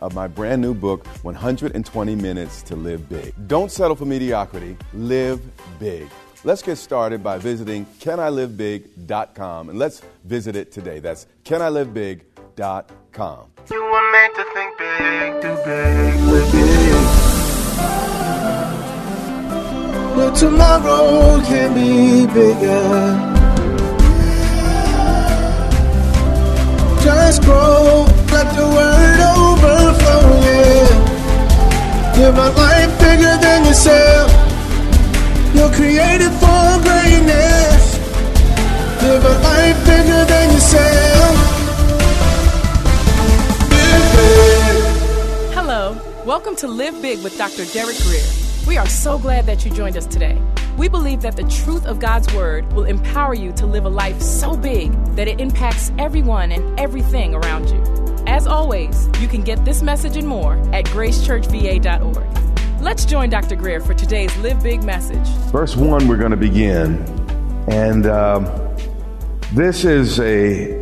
of my brand new book, 120 Minutes to Live Big. Don't settle for mediocrity, live big. Let's get started by visiting canilivebig.com and let's visit it today. That's canilivebig.com. You were made to think big, do big, live big. But tomorrow can be bigger. Just grow, let the world yeah. Live a life bigger than yourself. You're created for greatness. Live a life bigger than yourself. Hello, welcome to Live Big with Dr. Derek Grier. We are so glad that you joined us today. We believe that the truth of God's Word will empower you to live a life so big that it impacts everyone and everything around you. As always, you can get this message and more at gracechurchva.org. Let's join Dr. Grier for today's Live Big message. Verse 1, we're going to begin. And um, this is a,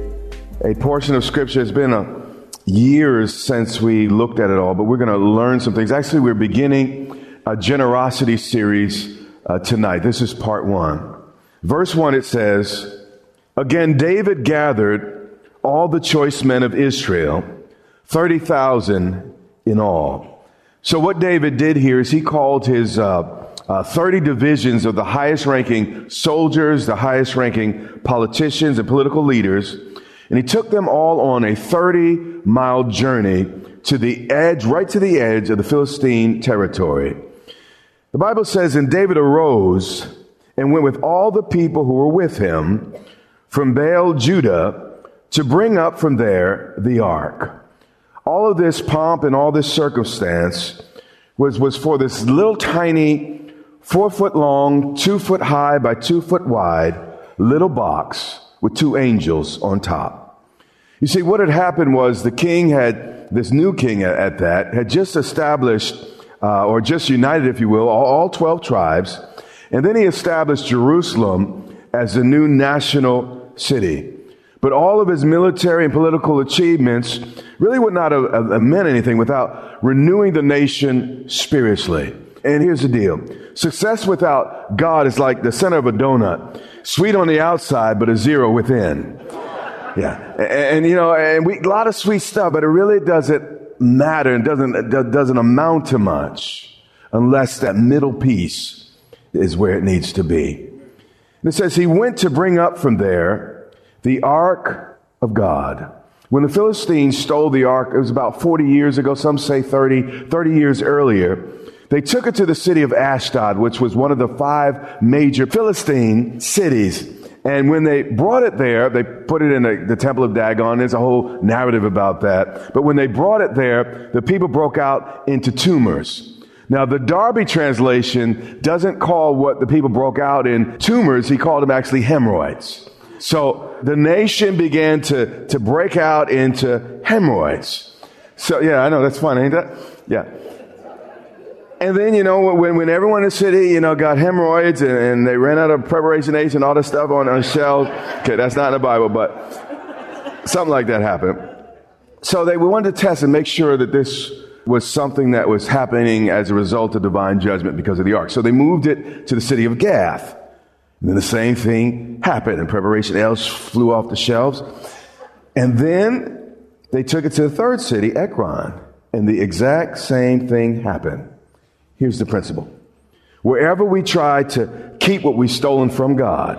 a portion of Scripture. It's been a, years since we looked at it all, but we're going to learn some things. Actually, we're beginning a generosity series uh, tonight. This is part one. Verse one, it says, Again, David gathered all the choice men of Israel, 30,000 in all. So what David did here is he called his uh, uh, 30 divisions of the highest ranking soldiers, the highest ranking politicians and political leaders, and he took them all on a 30 mile journey to the edge, right to the edge of the Philistine territory. The Bible says, and David arose and went with all the people who were with him from Baal, Judah, to bring up from there the ark. All of this pomp and all this circumstance was, was for this little tiny, four foot long, two foot high by two foot wide little box with two angels on top. You see, what had happened was the king had, this new king at, at that, had just established uh, or just united, if you will, all, all 12 tribes. And then he established Jerusalem as the new national city. But all of his military and political achievements really would not have, have meant anything without renewing the nation spiritually. And here's the deal. Success without God is like the center of a donut. Sweet on the outside, but a zero within. Yeah. And, and you know, and we, a lot of sweet stuff, but it really doesn't matter and doesn't, doesn't amount to much unless that middle piece is where it needs to be. And it says he went to bring up from there the ark of God. When the Philistines stole the ark, it was about 40 years ago, some say 30, 30 years earlier. They took it to the city of Ashdod, which was one of the five major Philistine cities. And when they brought it there, they put it in a, the temple of Dagon. There's a whole narrative about that. But when they brought it there, the people broke out into tumors. Now, the Darby translation doesn't call what the people broke out in tumors. He called them actually hemorrhoids. So the nation began to, to break out into hemorrhoids. So, yeah, I know, that's fun, ain't that? Yeah. And then, you know, when, when everyone in the city, you know, got hemorrhoids and, and they ran out of preparation aids and all this stuff on, on shelves. Okay, that's not in the Bible, but something like that happened. So they wanted to test and make sure that this was something that was happening as a result of divine judgment because of the ark. So they moved it to the city of Gath. And then the same thing happened and preparation else flew off the shelves. And then they took it to the third city, Ekron, and the exact same thing happened. Here's the principle. Wherever we try to keep what we've stolen from God,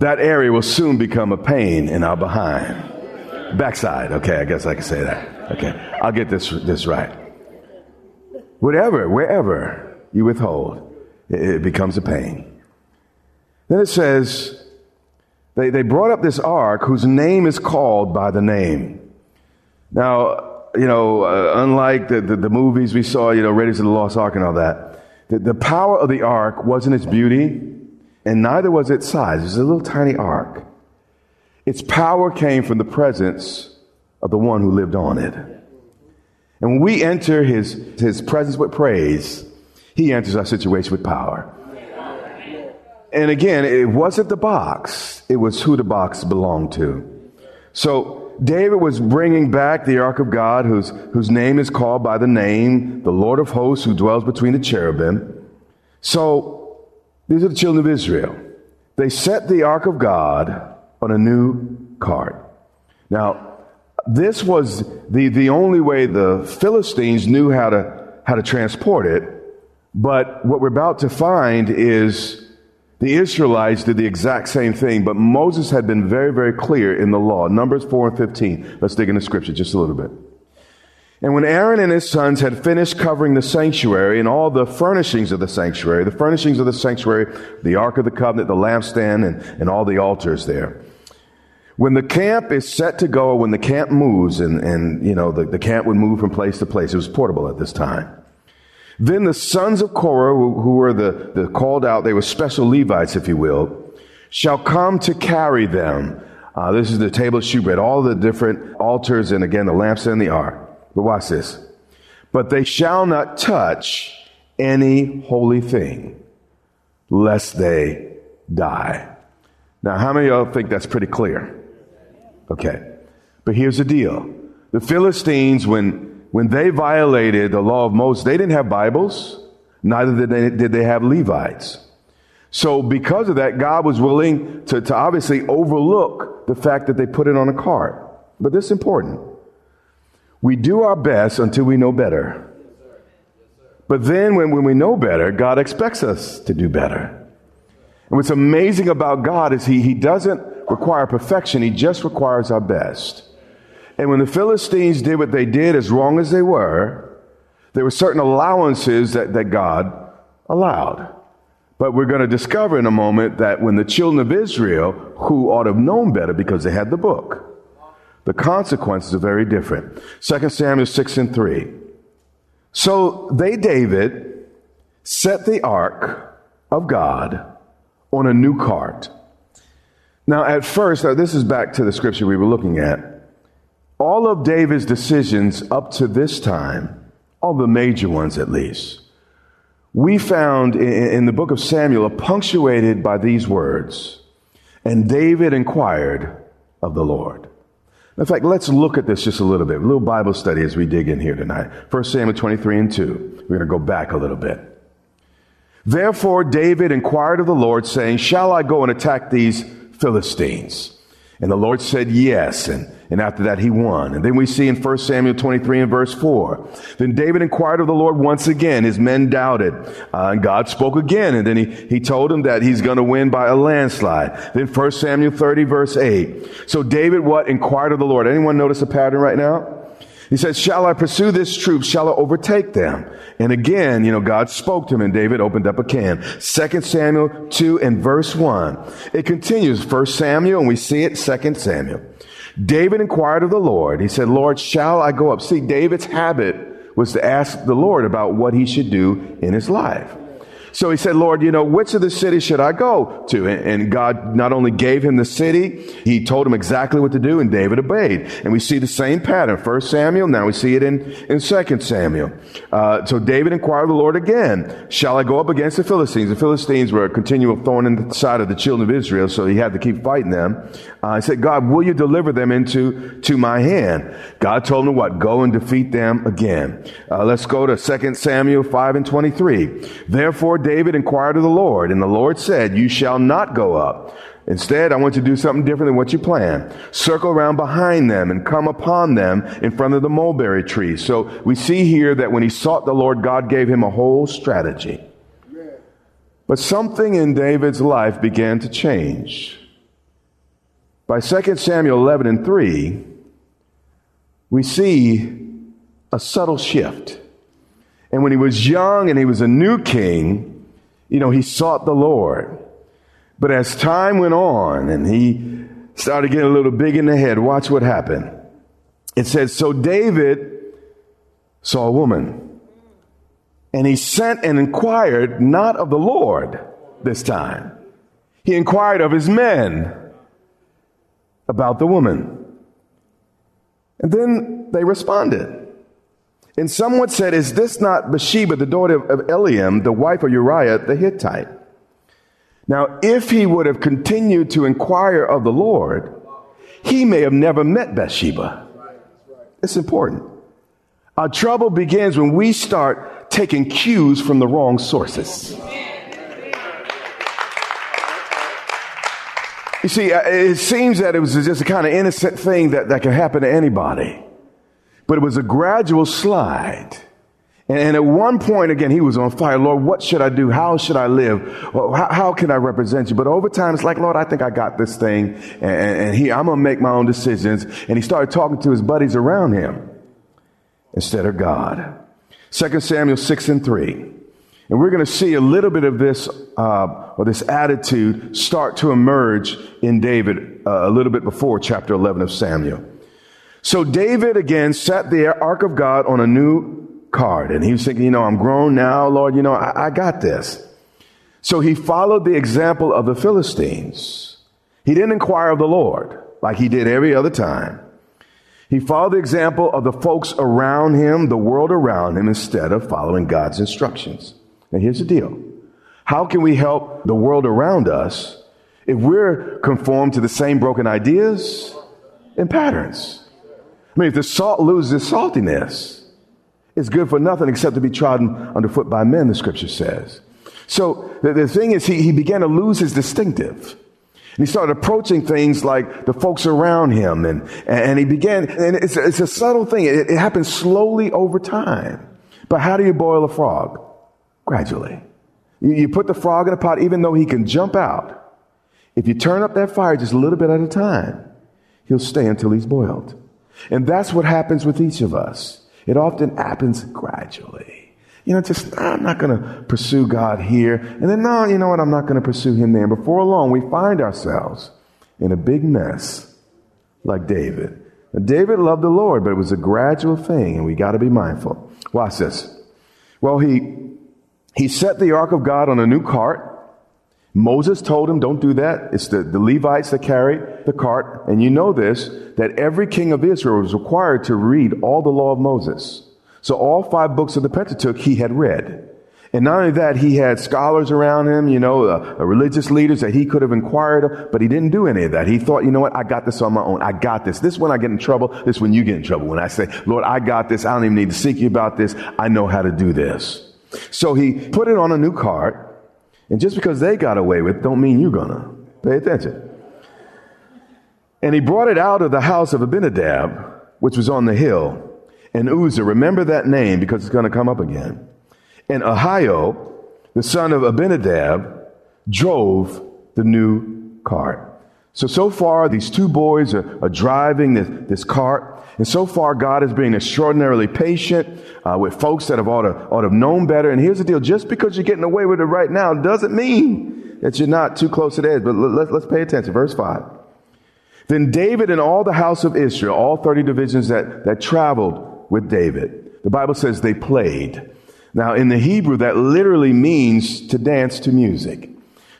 that area will soon become a pain in our behind. Backside. Okay, I guess I can say that. Okay, I'll get this, this right. Whatever, wherever you withhold, it, it becomes a pain. Then it says, they, they brought up this ark whose name is called by the name. Now, you know, uh, unlike the, the, the, movies we saw, you know, Raiders of the Lost Ark and all that, the, the power of the ark wasn't its beauty, and neither was its size. It was a little tiny ark. Its power came from the presence of the one who lived on it. And when we enter his, his presence with praise, he enters our situation with power. And again, it wasn't the box, it was who the box belonged to. So David was bringing back the ark of God, whose, whose name is called by the name, the Lord of hosts, who dwells between the cherubim. So these are the children of Israel. They set the ark of God on a new cart. Now, this was the, the only way the Philistines knew how to, how to transport it. But what we're about to find is the Israelites did the exact same thing, but Moses had been very, very clear in the law. Numbers 4 and 15. Let's dig into scripture just a little bit. And when Aaron and his sons had finished covering the sanctuary and all the furnishings of the sanctuary, the furnishings of the sanctuary, the Ark of the Covenant, the lampstand, and, and all the altars there, when the camp is set to go, when the camp moves, and, and you know, the, the camp would move from place to place, it was portable at this time. Then the sons of Korah, who, were the, the called out, they were special Levites, if you will, shall come to carry them. Uh, this is the table of shewbread, all the different altars, and again, the lamps and the ark. But watch this. But they shall not touch any holy thing, lest they die. Now, how many of y'all think that's pretty clear? Okay. But here's the deal. The Philistines, when, when they violated the law of Moses, they didn't have Bibles. Neither did they, did they have Levites. So because of that, God was willing to, to obviously overlook the fact that they put it on a cart. But this is important. We do our best until we know better. But then when, when we know better, God expects us to do better. And what's amazing about God is he, he doesn't require perfection, He just requires our best. And when the Philistines did what they did, as wrong as they were, there were certain allowances that, that God allowed. But we're going to discover in a moment that when the children of Israel, who ought to have known better because they had the book, the consequences are very different. 2 Samuel 6 and 3. So they, David, set the ark of God on a new cart now, at first, now this is back to the scripture we were looking at. All of David's decisions up to this time, all the major ones at least, we found in, the book of Samuel are punctuated by these words. And David inquired of the Lord. In fact, let's look at this just a little bit. A little Bible study as we dig in here tonight. 1 Samuel 23 and 2. We're going to go back a little bit. Therefore, David inquired of the Lord, saying, Shall I go and attack these Philistines. And the Lord said yes. And, and after that, he won. And then we see in 1 Samuel 23 and verse 4. Then David inquired of the Lord once again. His men doubted. Uh, and God spoke again. And then he, he told him that he's going to win by a landslide. Then 1 Samuel 30 verse 8. So David what? Inquired of the Lord. Anyone notice a pattern right now? He says, shall I pursue this troop? Shall I overtake them? And again, you know, God spoke to him and David opened up a can. Second Samuel 2 and verse 1. It continues, First Samuel, and we see it, Second Samuel. David inquired of the Lord. He said, Lord, shall I go up? See, David's habit was to ask the Lord about what he should do in his life. So he said, Lord, you know, which of the cities should I go to? And God not only gave him the city, he told him exactly what to do, and David obeyed. And we see the same pattern. First Samuel, now we see it in, in Second Samuel. Uh, so David inquired of the Lord again, shall I go up against the Philistines? The Philistines were a continual thorn in the side of the children of Israel, so he had to keep fighting them. Uh, he said, God, will you deliver them into to my hand? God told him what? Go and defeat them again. Uh, let's go to Second Samuel 5 and 23. Therefore David inquired of the Lord, and the Lord said, You shall not go up. Instead, I want you to do something different than what you planned. Circle around behind them and come upon them in front of the mulberry tree. So we see here that when he sought the Lord, God gave him a whole strategy. But something in David's life began to change. By 2 Samuel 11 and 3, we see a subtle shift. And when he was young and he was a new king, you know, he sought the Lord. But as time went on and he started getting a little big in the head, watch what happened. It says, So David saw a woman, and he sent and inquired not of the Lord this time. He inquired of his men about the woman. And then they responded. And someone said, Is this not Bathsheba, the daughter of Eliam, the wife of Uriah the Hittite? Now, if he would have continued to inquire of the Lord, he may have never met Bathsheba. It's important. Our trouble begins when we start taking cues from the wrong sources. You see, uh, it seems that it was just a kind of innocent thing that, that can happen to anybody. But it was a gradual slide. And, at one point, again, he was on fire. Lord, what should I do? How should I live? How, how, can I represent you? But over time, it's like, Lord, I think I got this thing. And, and he, I'm going to make my own decisions. And he started talking to his buddies around him instead of God. 2 Samuel 6 and 3. And we're going to see a little bit of this, uh, or this attitude start to emerge in David uh, a little bit before chapter 11 of Samuel. So David again set the ark of God on a new cart, and he was thinking, you know, I'm grown now, Lord, you know, I, I got this. So he followed the example of the Philistines. He didn't inquire of the Lord like he did every other time. He followed the example of the folks around him, the world around him, instead of following God's instructions. Now, here's the deal how can we help the world around us if we're conformed to the same broken ideas and patterns? Mean, if the salt loses its saltiness, it's good for nothing except to be trodden underfoot by men, the scripture says. So the, the thing is, he, he began to lose his distinctive. And he started approaching things like the folks around him, and, and he began, and it's, it's a subtle thing. It, it happens slowly over time. But how do you boil a frog? gradually. You, you put the frog in a pot, even though he can jump out. If you turn up that fire just a little bit at a time, he'll stay until he's boiled. And that's what happens with each of us. It often happens gradually. You know, just, I'm not going to pursue God here. And then, no, you know what? I'm not going to pursue him there. And before long, we find ourselves in a big mess like David. Now, David loved the Lord, but it was a gradual thing, and we got to be mindful. Watch this. Well, he he set the ark of God on a new cart. Moses told him, don't do that. It's the, the Levites that carry the cart. And you know this, that every king of Israel was required to read all the law of Moses. So all five books of the Pentateuch he had read. And not only that, he had scholars around him, you know, uh, uh, religious leaders that he could have inquired of, but he didn't do any of that. He thought, you know what, I got this on my own. I got this. This is when I get in trouble. This is when you get in trouble. When I say, Lord, I got this. I don't even need to seek you about this. I know how to do this. So he put it on a new cart, and just because they got away with don't mean you're gonna. Pay attention. And he brought it out of the house of Abinadab, which was on the hill. And Uzzah, remember that name because it's going to come up again. And Ahio, the son of Abinadab, drove the new cart. So, so far, these two boys are, are driving this, this, cart. And so far, God is being extraordinarily patient uh, with folks that have ought to, ought to have known better. And here's the deal. Just because you're getting away with it right now doesn't mean that you're not too close to the edge. But let's, let's pay attention. Verse 5. Then David and all the house of Israel, all 30 divisions that, that traveled with David, the Bible says they played. Now, in the Hebrew, that literally means to dance to music.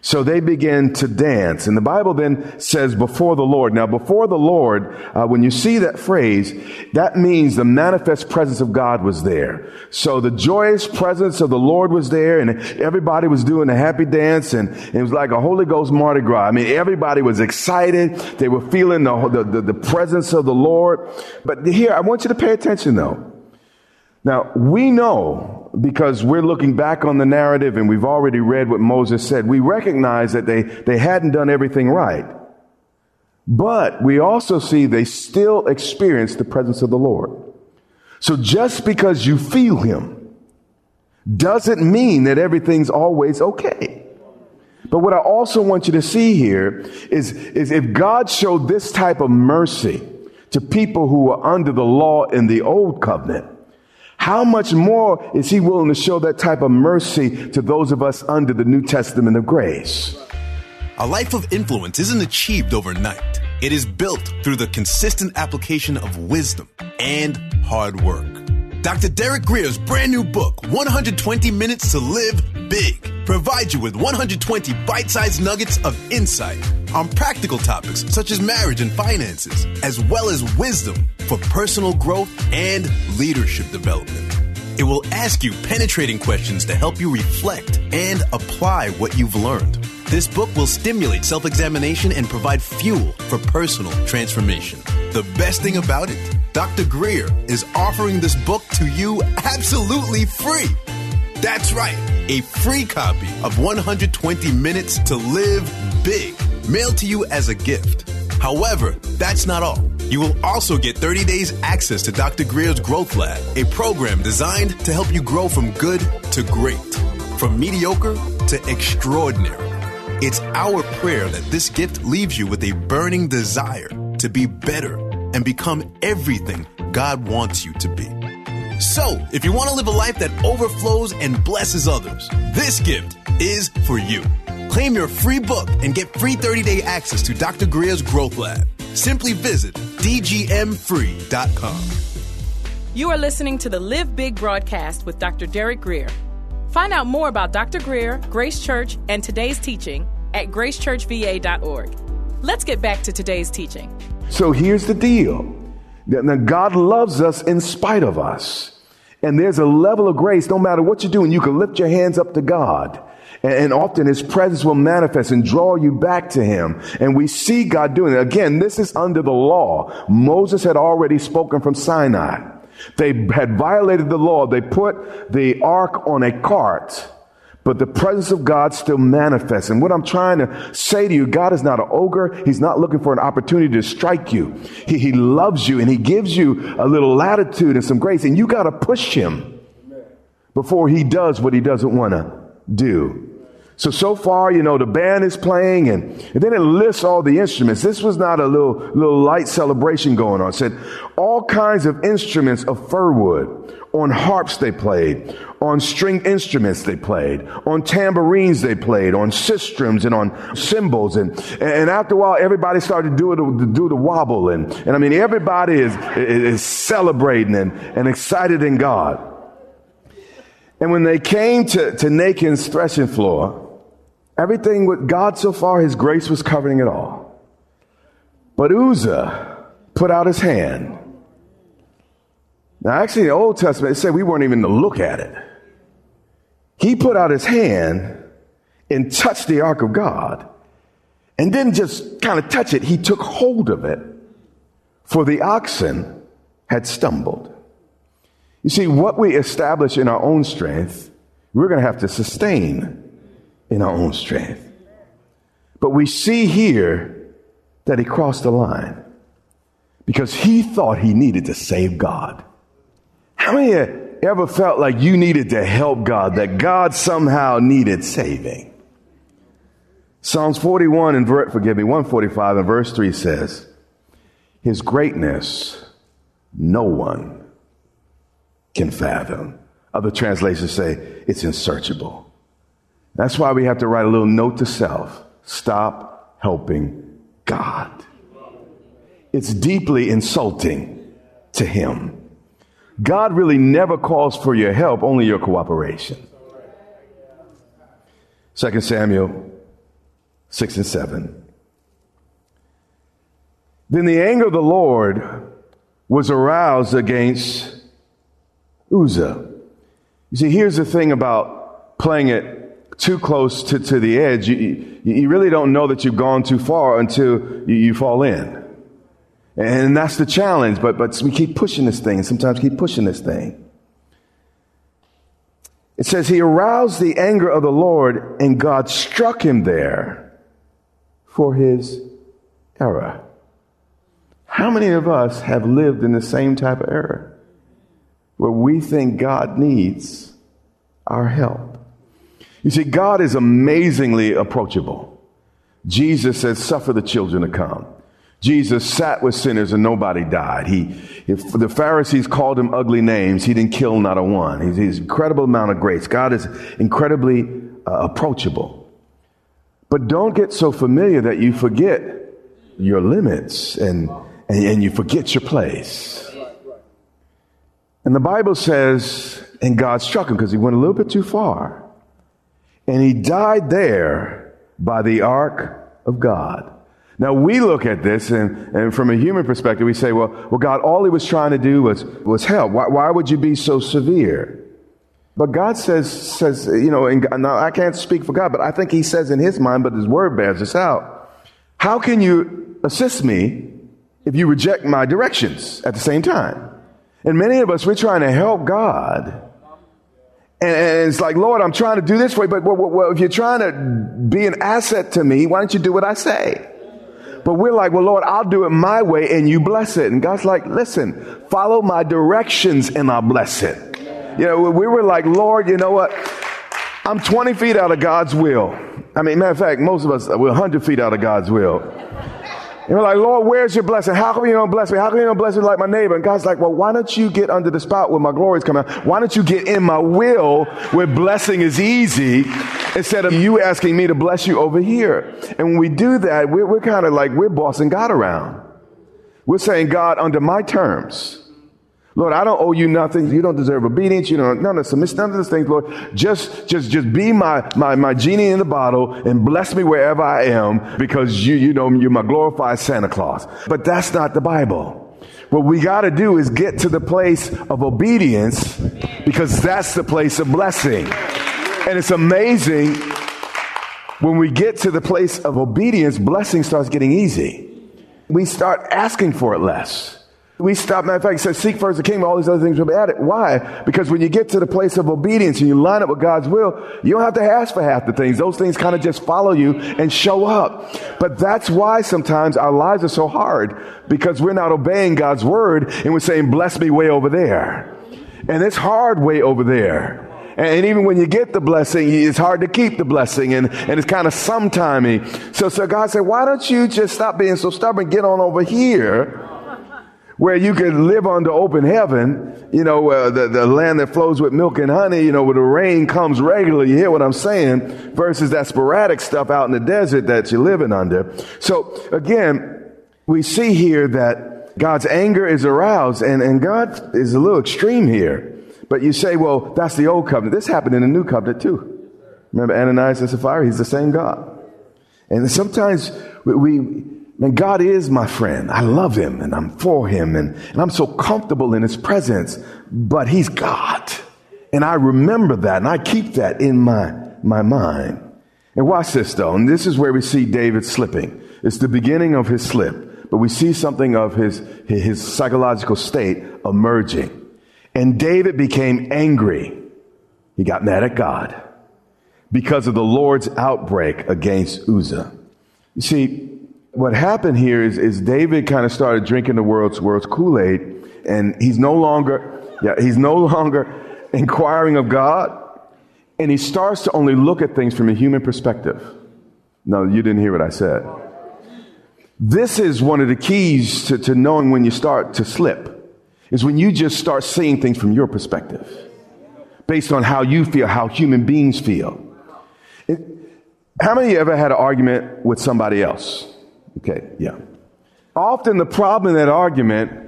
So they begin to dance. And the Bible then says before the Lord. Now, before the Lord, uh, when you see that phrase, that means the manifest presence of God was there. So the joyous presence of the Lord was there and everybody was doing a happy dance and it was like a Holy Ghost Mardi Gras. I mean, everybody was excited. They were feeling the, the, the, the presence of the Lord. But here, I want you to pay attention though. Now, we know because we're looking back on the narrative and we've already read what Moses said. We recognize that they, they hadn't done everything right. But we also see they still experienced the presence of the Lord. So just because you feel Him doesn't mean that everything's always okay. But what I also want you to see here is, is if God showed this type of mercy to people who were under the law in the old covenant, how much more is he willing to show that type of mercy to those of us under the New Testament of grace? A life of influence isn't achieved overnight. It is built through the consistent application of wisdom and hard work. Dr. Derek Grier's brand new book, 120 Minutes to Live Big, provides you with 120 bite sized nuggets of insight on practical topics such as marriage and finances, as well as wisdom for personal growth and leadership development. It will ask you penetrating questions to help you reflect and apply what you've learned. This book will stimulate self examination and provide fuel for personal transformation. The best thing about it, Dr. Grier is offering this book to you absolutely free. That's right, a free copy of 120 Minutes to Live Big, mailed to you as a gift. However, that's not all. You will also get 30 days access to Dr. Grier's Growth Lab, a program designed to help you grow from good to great, from mediocre to extraordinary. It's our prayer that this gift leaves you with a burning desire to be better and become everything God wants you to be. So, if you want to live a life that overflows and blesses others, this gift is for you. Claim your free book and get free 30 day access to Dr. Grier's Growth Lab. Simply visit dgmfree.com. You are listening to the Live Big broadcast with Dr. Derek Grier. Find out more about Dr. Grier, Grace Church, and today's teaching at gracechurchva.org. Let's get back to today's teaching. So here's the deal. Now, God loves us in spite of us. And there's a level of grace, no matter what you're doing, you can lift your hands up to God. And often his presence will manifest and draw you back to him. And we see God doing it. Again, this is under the law. Moses had already spoken from Sinai. They had violated the law. They put the ark on a cart, but the presence of God still manifests. And what I'm trying to say to you, God is not an ogre. He's not looking for an opportunity to strike you. He, he loves you and he gives you a little latitude and some grace. And you got to push him before he does what he doesn't want to do. So, so far, you know, the band is playing and, and, then it lists all the instruments. This was not a little, little light celebration going on. It said all kinds of instruments of fir wood. On harps they played. On string instruments they played. On tambourines they played. On sistrums and on cymbals. And, and after a while, everybody started to do, to do the wobble. And, and I mean, everybody is, is celebrating and, and excited in God. And when they came to, to Nachon's threshing floor, Everything with God so far, His grace was covering it all. But Uzzah put out his hand. Now, actually, in the Old Testament, it said we weren't even to look at it. He put out his hand and touched the ark of God and didn't just kind of touch it, he took hold of it, for the oxen had stumbled. You see, what we establish in our own strength, we're going to have to sustain in our own strength. But we see here that he crossed the line because he thought he needed to save God. How many ever felt like you needed to help God, that God somehow needed saving? Psalms 41 and forgive me, 145 and verse 3 says, His greatness no one can fathom. Other translations say it's unsearchable. That's why we have to write a little note to self stop helping God. It's deeply insulting to Him. God really never calls for your help, only your cooperation. 2 Samuel 6 and 7. Then the anger of the Lord was aroused against Uzzah. You see, here's the thing about playing it too close to, to the edge. You, you really don't know that you've gone too far until you, you fall in. And that's the challenge, but, but we keep pushing this thing, and sometimes keep pushing this thing. It says, He aroused the anger of the Lord, and God struck him there for his error. How many of us have lived in the same type of error where we think God needs our help? You see, God is amazingly approachable. Jesus says, Suffer the children to come. Jesus sat with sinners and nobody died. He, if the Pharisees called him ugly names, he didn't kill not a one. He's, he's incredible amount of grace. God is incredibly uh, approachable. But don't get so familiar that you forget your limits and, and, and you forget your place. And the Bible says, and God struck him because he went a little bit too far. And he died there by the ark of God. Now we look at this and, and from a human perspective, we say, well, well, God, all he was trying to do was, was help. Why, why would you be so severe? But God says, says, you know, and now I can't speak for God, but I think he says in his mind, but his word bears this out. How can you assist me if you reject my directions at the same time? And many of us, we're trying to help God. And, and it's like, Lord, I'm trying to do this for you, but well, well, if you're trying to be an asset to me, why don't you do what I say? But we're like, well, Lord, I'll do it my way and you bless it. And God's like, listen, follow my directions and I'll bless it. You know, we were like, Lord, you know what? I'm 20 feet out of God's will. I mean, matter of fact, most of us, we're 100 feet out of God's will. And we're like, Lord, where's your blessing? How come you don't bless me? How come you don't bless me like my neighbor? And God's like, well, why don't you get under the spot where my glory is coming out? Why don't you get in my will where blessing is easy instead of you asking me to bless you over here? And when we do that, we're, we're kind of like, we're bossing God around. We're saying, God, under my terms. Lord, I don't owe you nothing. You don't deserve obedience. You don't none of this, none of these things, Lord. Just, just, just be my, my, my genie in the bottle and bless me wherever I am because you, you know, you're my glorified Santa Claus. But that's not the Bible. What we got to do is get to the place of obedience because that's the place of blessing. And it's amazing when we get to the place of obedience, blessing starts getting easy. We start asking for it less. We stop, matter of fact, he says, seek first the kingdom, all these other things will be added. Why? Because when you get to the place of obedience and you line up with God's will, you don't have to ask for half the things. Those things kind of just follow you and show up. But that's why sometimes our lives are so hard because we're not obeying God's word and we're saying, bless me way over there. And it's hard way over there. And even when you get the blessing, it's hard to keep the blessing and, and it's kind of sometimey. So, so God said, why don't you just stop being so stubborn, get on over here where you can live under open heaven, you know, uh, the, the land that flows with milk and honey, you know, where the rain comes regularly. You hear what I'm saying? Versus that sporadic stuff out in the desert that you're living under. So again, we see here that God's anger is aroused and, and God is a little extreme here. But you say, well, that's the old covenant. This happened in the new covenant too. Remember Ananias and Sapphira? He's the same God. And sometimes we, we Man, God is my friend. I love him and I'm for him and, and I'm so comfortable in his presence, but he's God. And I remember that and I keep that in my, my mind. And watch this though. And this is where we see David slipping. It's the beginning of his slip, but we see something of his, his psychological state emerging. And David became angry. He got mad at God because of the Lord's outbreak against Uzzah. You see, what happened here is, is David kind of started drinking the world's, world's Kool-Aid and he's no longer, yeah, he's no longer inquiring of God and he starts to only look at things from a human perspective. No, you didn't hear what I said. This is one of the keys to, to knowing when you start to slip is when you just start seeing things from your perspective based on how you feel, how human beings feel. It, how many of you ever had an argument with somebody else? Okay, yeah. Often the problem in that argument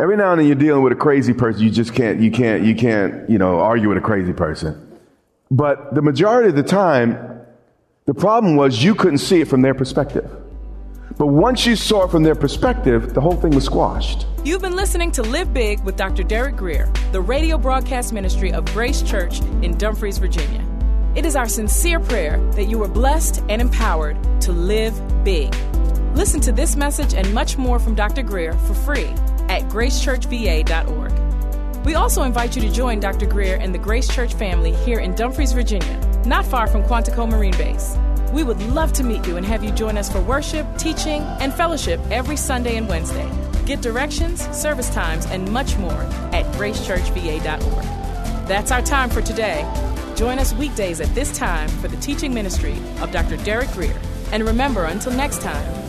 Every now and then you're dealing with a crazy person. You just can't, you can't, you can't, you know, argue with a crazy person. But the majority of the time, the problem was you couldn't see it from their perspective. But once you saw it from their perspective, the whole thing was squashed. You've been listening to Live Big with Dr. Derek Grier, the radio broadcast ministry of Grace Church in Dumfries, Virginia. It is our sincere prayer that you are blessed and empowered to live big. Listen to this message and much more from Dr. Grier for free at gracechurchva.org. We also invite you to join Dr. Grier and the Grace Church family here in Dumfries, Virginia, not far from Quantico Marine Base. We would love to meet you and have you join us for worship, teaching, and fellowship every Sunday and Wednesday. Get directions, service times, and much more at gracechurchva.org. That's our time for today. Join us weekdays at this time for the teaching ministry of Dr. Derek Grier. And remember, until next time,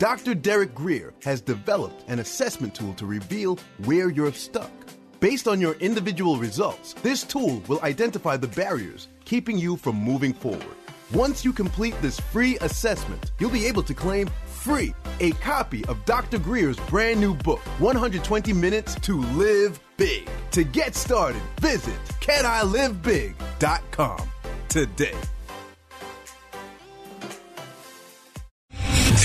Dr. Derek Grier has developed an assessment tool to reveal where you're stuck. Based on your individual results, this tool will identify the barriers keeping you from moving forward. Once you complete this free assessment, you'll be able to claim free a copy of Dr. Grier's brand new book, 120 Minutes to Live Big. To get started, visit canilivebig.com today.